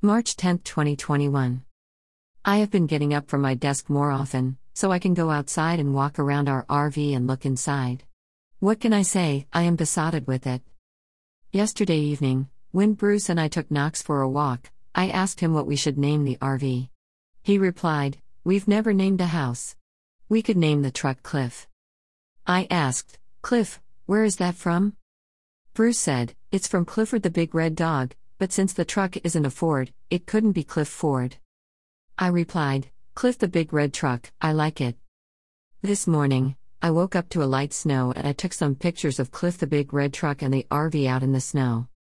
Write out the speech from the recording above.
March 10, 2021. I have been getting up from my desk more often, so I can go outside and walk around our RV and look inside. What can I say? I am besotted with it. Yesterday evening, when Bruce and I took Knox for a walk, I asked him what we should name the RV. He replied, We've never named a house. We could name the truck Cliff. I asked, Cliff, where is that from? Bruce said, It's from Clifford the Big Red Dog, but since the truck isn't a Ford, it couldn't be Cliff Ford. I replied, Cliff the Big Red Truck, I like it. This morning, I woke up to a light snow and I took some pictures of Cliff the Big Red Truck and the RV out in the snow.